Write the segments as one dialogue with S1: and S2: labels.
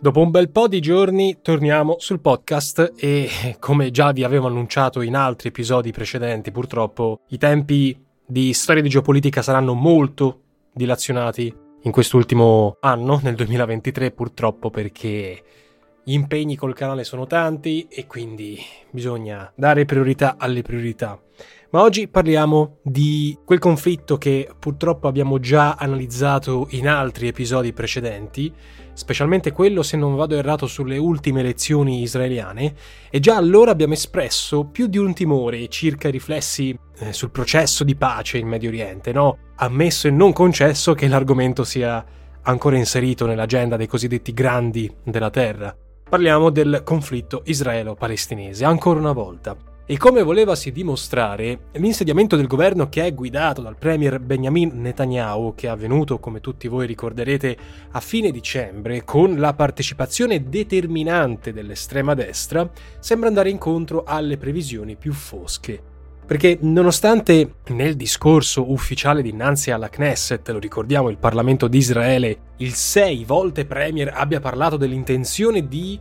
S1: Dopo un bel po' di giorni torniamo sul podcast e come già vi avevo annunciato in altri episodi precedenti, purtroppo i tempi di storia di geopolitica saranno molto dilazionati in quest'ultimo anno, nel 2023 purtroppo perché gli impegni col canale sono tanti e quindi bisogna dare priorità alle priorità. Ma oggi parliamo di quel conflitto che purtroppo abbiamo già analizzato in altri episodi precedenti, specialmente quello, se non vado errato, sulle ultime elezioni israeliane, e già allora abbiamo espresso più di un timore circa i riflessi eh, sul processo di pace in Medio Oriente, no? Ammesso e non concesso che l'argomento sia ancora inserito nell'agenda dei cosiddetti grandi della terra. Parliamo del conflitto israelo-palestinese, ancora una volta. E come volevasi dimostrare, l'insediamento del governo che è guidato dal premier Benjamin Netanyahu, che è avvenuto, come tutti voi ricorderete, a fine dicembre, con la partecipazione determinante dell'estrema destra, sembra andare incontro alle previsioni più fosche. Perché nonostante nel discorso ufficiale dinanzi alla Knesset, lo ricordiamo, il Parlamento di Israele, il sei volte premier abbia parlato dell'intenzione di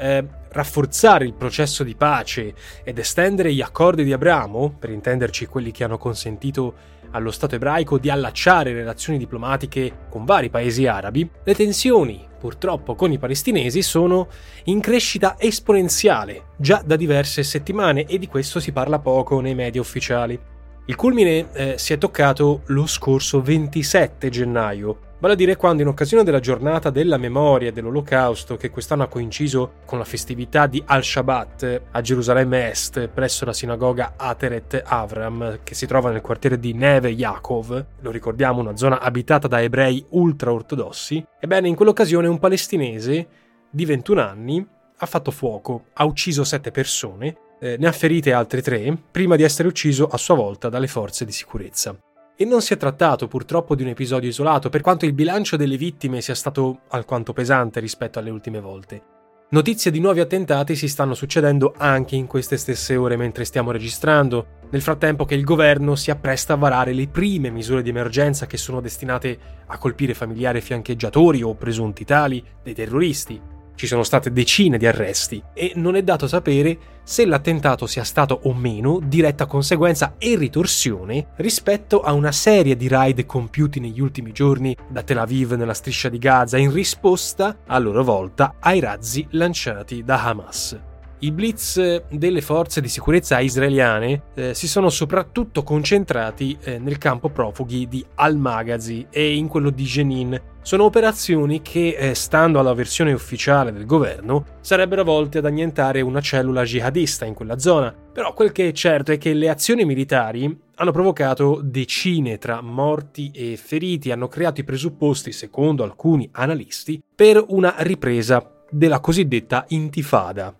S1: eh, rafforzare il processo di pace ed estendere gli accordi di Abramo, per intenderci quelli che hanno consentito allo Stato ebraico di allacciare relazioni diplomatiche con vari paesi arabi, le tensioni, purtroppo, con i palestinesi sono in crescita esponenziale già da diverse settimane e di questo si parla poco nei media ufficiali. Il culmine eh, si è toccato lo scorso 27 gennaio, vale a dire quando in occasione della giornata della memoria dell'Olocausto, che quest'anno ha coinciso con la festività di Al-Shabat a Gerusalemme Est, presso la sinagoga Ateret Avram, che si trova nel quartiere di Neve Yaakov, lo ricordiamo una zona abitata da ebrei ultra-ortodossi, ebbene in quell'occasione un palestinese di 21 anni ha fatto fuoco, ha ucciso sette persone, eh, ne ha ferite altre tre, prima di essere ucciso a sua volta dalle forze di sicurezza. E non si è trattato purtroppo di un episodio isolato, per quanto il bilancio delle vittime sia stato alquanto pesante rispetto alle ultime volte. Notizie di nuovi attentati si stanno succedendo anche in queste stesse ore mentre stiamo registrando, nel frattempo che il governo si appresta a varare le prime misure di emergenza che sono destinate a colpire familiari fiancheggiatori o presunti tali dei terroristi. Ci sono state decine di arresti e non è dato sapere se l'attentato sia stato o meno diretta conseguenza e ritorsione rispetto a una serie di raid compiuti negli ultimi giorni da Tel Aviv nella striscia di Gaza in risposta, a loro volta, ai razzi lanciati da Hamas. I blitz delle forze di sicurezza israeliane eh, si sono soprattutto concentrati eh, nel campo profughi di Al-Maghazi e in quello di Jenin. Sono operazioni che, eh, stando alla versione ufficiale del governo, sarebbero volte ad annientare una cellula jihadista in quella zona. Però quel che è certo è che le azioni militari hanno provocato decine tra morti e feriti, hanno creato i presupposti, secondo alcuni analisti, per una ripresa della cosiddetta intifada.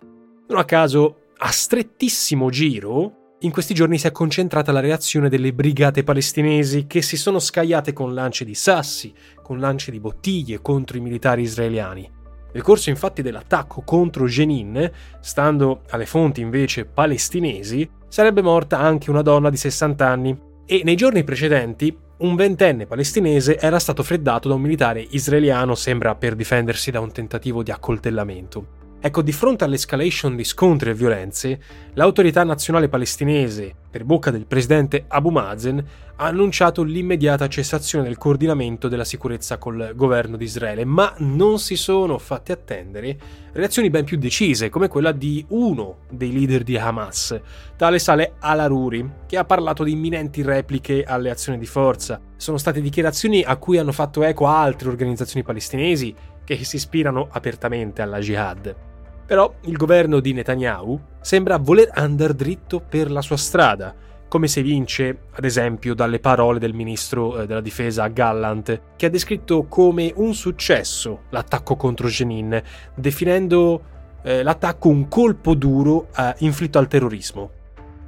S1: Non a caso, a strettissimo giro, in questi giorni si è concentrata la reazione delle brigate palestinesi che si sono scagliate con lanci di sassi, con lanci di bottiglie contro i militari israeliani. Nel corso infatti dell'attacco contro Jenin, stando alle fonti invece palestinesi, sarebbe morta anche una donna di 60 anni e nei giorni precedenti un ventenne palestinese era stato freddato da un militare israeliano, sembra per difendersi da un tentativo di accoltellamento. Ecco, di fronte all'escalation di scontri e violenze, l'autorità nazionale palestinese, per bocca del presidente Abu Mazen, ha annunciato l'immediata cessazione del coordinamento della sicurezza col governo di Israele, ma non si sono fatte attendere reazioni ben più decise, come quella di uno dei leader di Hamas, tale Saleh al-Aruri, che ha parlato di imminenti repliche alle azioni di forza. Sono state dichiarazioni a cui hanno fatto eco altre organizzazioni palestinesi che si ispirano apertamente alla jihad. Però il governo di Netanyahu sembra voler andare dritto per la sua strada, come si evince, ad esempio, dalle parole del ministro eh, della difesa Gallant, che ha descritto come un successo l'attacco contro Jenin, definendo eh, l'attacco un colpo duro eh, inflitto al terrorismo.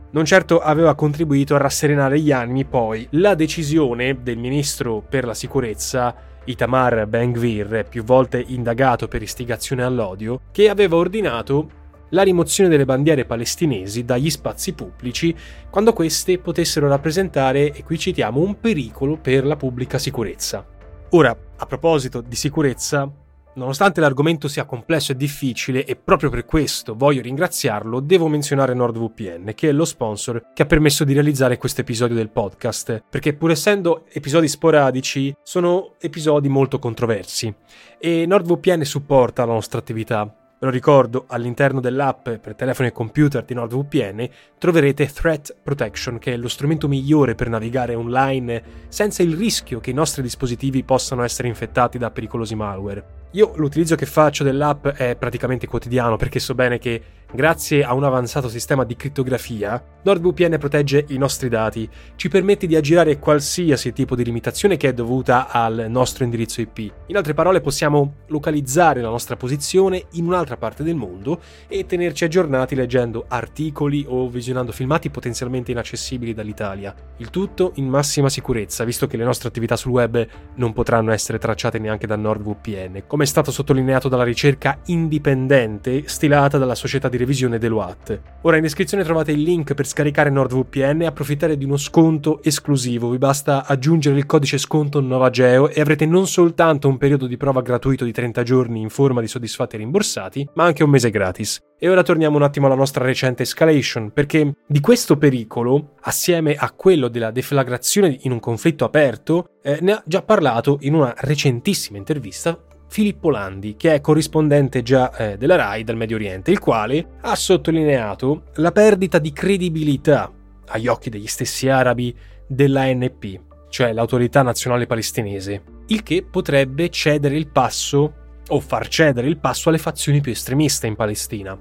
S1: Non certo aveva contribuito a rasserenare gli animi poi la decisione del ministro per la sicurezza Itamar Ben-Gvir, più volte indagato per istigazione all'odio, che aveva ordinato la rimozione delle bandiere palestinesi dagli spazi pubblici quando queste potessero rappresentare, e qui citiamo, un pericolo per la pubblica sicurezza. Ora, a proposito di sicurezza, Nonostante l'argomento sia complesso e difficile, e proprio per questo voglio ringraziarlo, devo menzionare NordVPN, che è lo sponsor che ha permesso di realizzare questo episodio del podcast, perché pur essendo episodi sporadici, sono episodi molto controversi. E NordVPN supporta la nostra attività, Ve lo ricordo, all'interno dell'app per telefono e computer di NordVPN troverete Threat Protection, che è lo strumento migliore per navigare online senza il rischio che i nostri dispositivi possano essere infettati da pericolosi malware. Io l'utilizzo che faccio dell'app è praticamente quotidiano perché so bene che grazie a un avanzato sistema di crittografia, NordVPN protegge i nostri dati, ci permette di aggirare qualsiasi tipo di limitazione che è dovuta al nostro indirizzo IP. In altre parole possiamo localizzare la nostra posizione in un'altra parte del mondo e tenerci aggiornati leggendo articoli o visionando filmati potenzialmente inaccessibili dall'Italia. Il tutto in massima sicurezza, visto che le nostre attività sul web non potranno essere tracciate neanche da NordVPN, come è stato sottolineato dalla ricerca indipendente stilata dalla società di revisione Deloitte. Ora in descrizione trovate il link per scaricare NordVPN e approfittare di uno sconto esclusivo. Vi basta aggiungere il codice sconto Novageo e avrete non soltanto un periodo di prova gratuito di 30 giorni in forma di soddisfatti rimborsati, ma anche un mese gratis. E ora torniamo un attimo alla nostra recente escalation, perché di questo pericolo, assieme a quello della deflagrazione in un conflitto aperto, eh, ne ha già parlato in una recentissima intervista Filippo Landi, che è corrispondente già eh, della RAI dal Medio Oriente, il quale ha sottolineato la perdita di credibilità agli occhi degli stessi arabi dell'ANP, cioè l'autorità nazionale palestinese, il che potrebbe cedere il passo o far cedere il passo alle fazioni più estremiste in Palestina.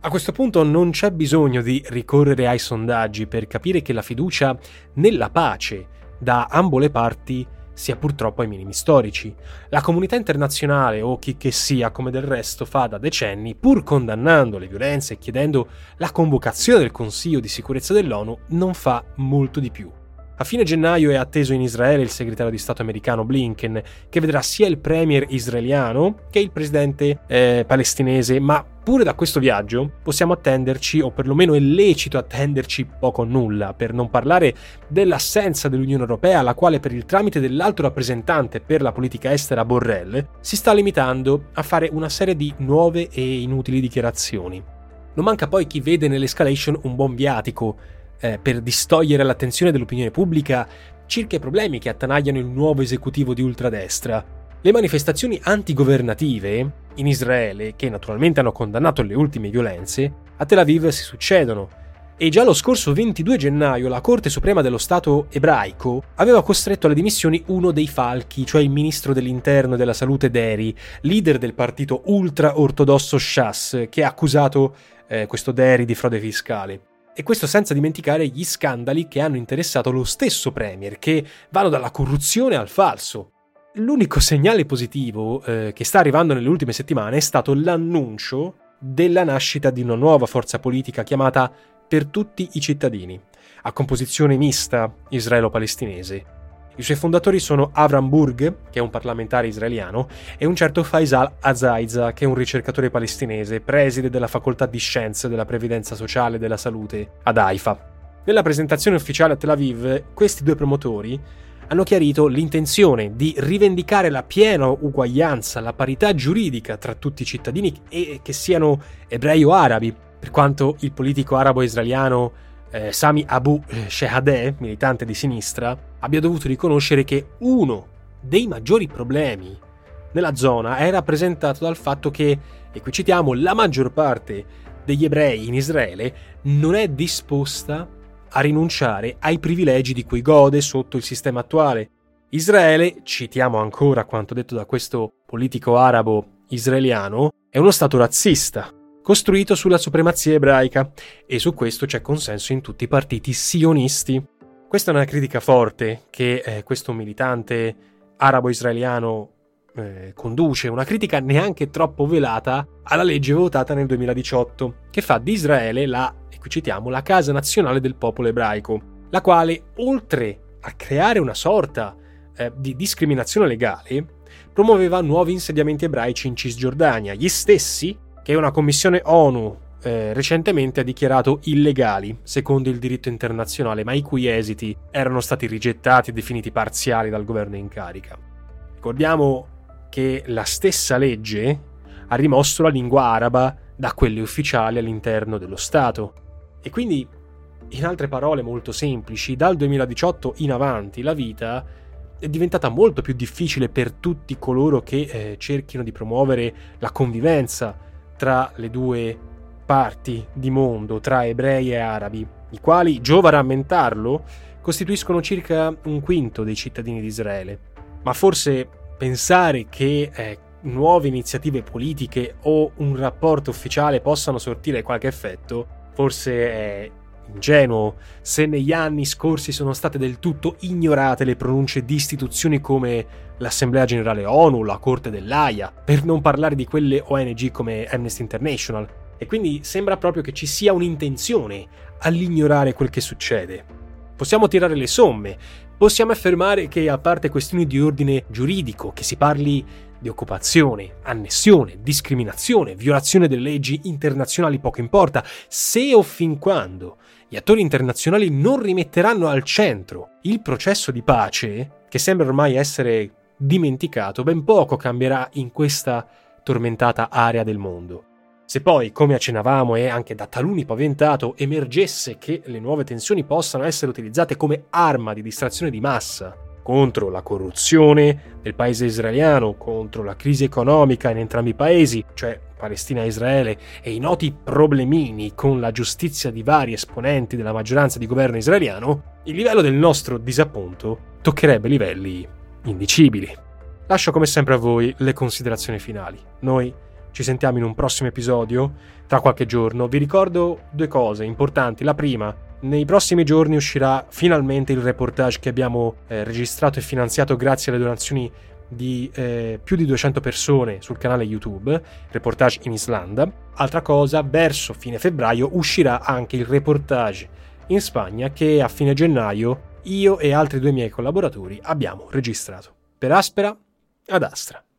S1: A questo punto non c'è bisogno di ricorrere ai sondaggi per capire che la fiducia nella pace da ambo le parti sia purtroppo ai minimi storici. La comunità internazionale, o chi che sia, come del resto fa da decenni, pur condannando le violenze e chiedendo la convocazione del Consiglio di sicurezza dell'ONU, non fa molto di più. A fine gennaio è atteso in Israele il segretario di Stato americano Blinken, che vedrà sia il premier israeliano che il presidente eh, palestinese, ma pure da questo viaggio possiamo attenderci, o perlomeno è lecito attenderci poco o nulla, per non parlare dell'assenza dell'Unione Europea, la quale per il tramite dell'alto rappresentante per la politica estera Borrell si sta limitando a fare una serie di nuove e inutili dichiarazioni. Non manca poi chi vede nell'escalation un buon viatico, eh, per distogliere l'attenzione dell'opinione pubblica circa i problemi che attanagliano il nuovo esecutivo di ultradestra. Le manifestazioni antigovernative in Israele, che naturalmente hanno condannato le ultime violenze, a Tel Aviv si succedono. E già lo scorso 22 gennaio la Corte Suprema dello Stato ebraico aveva costretto alle dimissioni uno dei falchi, cioè il ministro dell'interno e della salute Deri, leader del partito ultra-ortodosso Shas, che ha accusato eh, questo Deri di frode fiscale. E questo senza dimenticare gli scandali che hanno interessato lo stesso Premier, che vanno dalla corruzione al falso. L'unico segnale positivo eh, che sta arrivando nelle ultime settimane è stato l'annuncio della nascita di una nuova forza politica chiamata Per tutti i cittadini, a composizione mista israelo-palestinese, i suoi fondatori sono Avram Burg, che è un parlamentare israeliano, e un certo Faisal Azaiza, che è un ricercatore palestinese, preside della facoltà di scienze della previdenza sociale e della salute ad Haifa. Nella presentazione ufficiale a Tel Aviv, questi due promotori hanno chiarito l'intenzione di rivendicare la piena uguaglianza, la parità giuridica tra tutti i cittadini e che siano ebrei o arabi, per quanto il politico arabo-israeliano eh, Sami Abu Shehadeh, militante di sinistra, abbia dovuto riconoscere che uno dei maggiori problemi nella zona è rappresentato dal fatto che, e qui citiamo, la maggior parte degli ebrei in Israele non è disposta a rinunciare ai privilegi di cui gode sotto il sistema attuale. Israele, citiamo ancora quanto detto da questo politico arabo israeliano, è uno stato razzista, costruito sulla supremazia ebraica, e su questo c'è consenso in tutti i partiti sionisti. Questa è una critica forte che eh, questo militante arabo-israeliano eh, conduce, una critica neanche troppo velata alla legge votata nel 2018, che fa di Israele la, e qui citiamo, la casa nazionale del popolo ebraico, la quale, oltre a creare una sorta eh, di discriminazione legale, promuoveva nuovi insediamenti ebraici in Cisgiordania, gli stessi che una commissione ONU eh, recentemente ha dichiarato illegali secondo il diritto internazionale, ma i cui esiti erano stati rigettati e definiti parziali dal governo in carica. Ricordiamo che la stessa legge ha rimosso la lingua araba da quelle ufficiali all'interno dello Stato. E quindi, in altre parole molto semplici, dal 2018 in avanti la vita è diventata molto più difficile per tutti coloro che eh, cerchino di promuovere la convivenza tra le due parti di mondo tra ebrei e arabi, i quali, giova rammentarlo, costituiscono circa un quinto dei cittadini di Israele. Ma forse pensare che eh, nuove iniziative politiche o un rapporto ufficiale possano sortire qualche effetto, forse è ingenuo se negli anni scorsi sono state del tutto ignorate le pronunce di istituzioni come l'Assemblea Generale ONU, la Corte dell'AIA, per non parlare di quelle ONG come Amnesty International, e quindi sembra proprio che ci sia un'intenzione all'ignorare quel che succede. Possiamo tirare le somme, possiamo affermare che a parte questioni di ordine giuridico, che si parli di occupazione, annessione, discriminazione, violazione delle leggi internazionali poco importa, se o fin quando gli attori internazionali non rimetteranno al centro il processo di pace, che sembra ormai essere dimenticato, ben poco cambierà in questa tormentata area del mondo. Se poi, come accennavamo e anche da taluni paventato, emergesse che le nuove tensioni possano essere utilizzate come arma di distrazione di massa contro la corruzione del paese israeliano, contro la crisi economica in entrambi i paesi, cioè Palestina e Israele, e i noti problemini con la giustizia di vari esponenti della maggioranza di governo israeliano, il livello del nostro disappunto toccherebbe livelli indicibili. Lascio come sempre a voi le considerazioni finali. Noi ci sentiamo in un prossimo episodio tra qualche giorno. Vi ricordo due cose importanti. La prima, nei prossimi giorni uscirà finalmente il reportage che abbiamo eh, registrato e finanziato grazie alle donazioni di eh, più di 200 persone sul canale YouTube, reportage in Islanda. Altra cosa, verso fine febbraio uscirà anche il reportage in Spagna che a fine gennaio io e altri due miei collaboratori abbiamo registrato. Per Aspera ad Astra.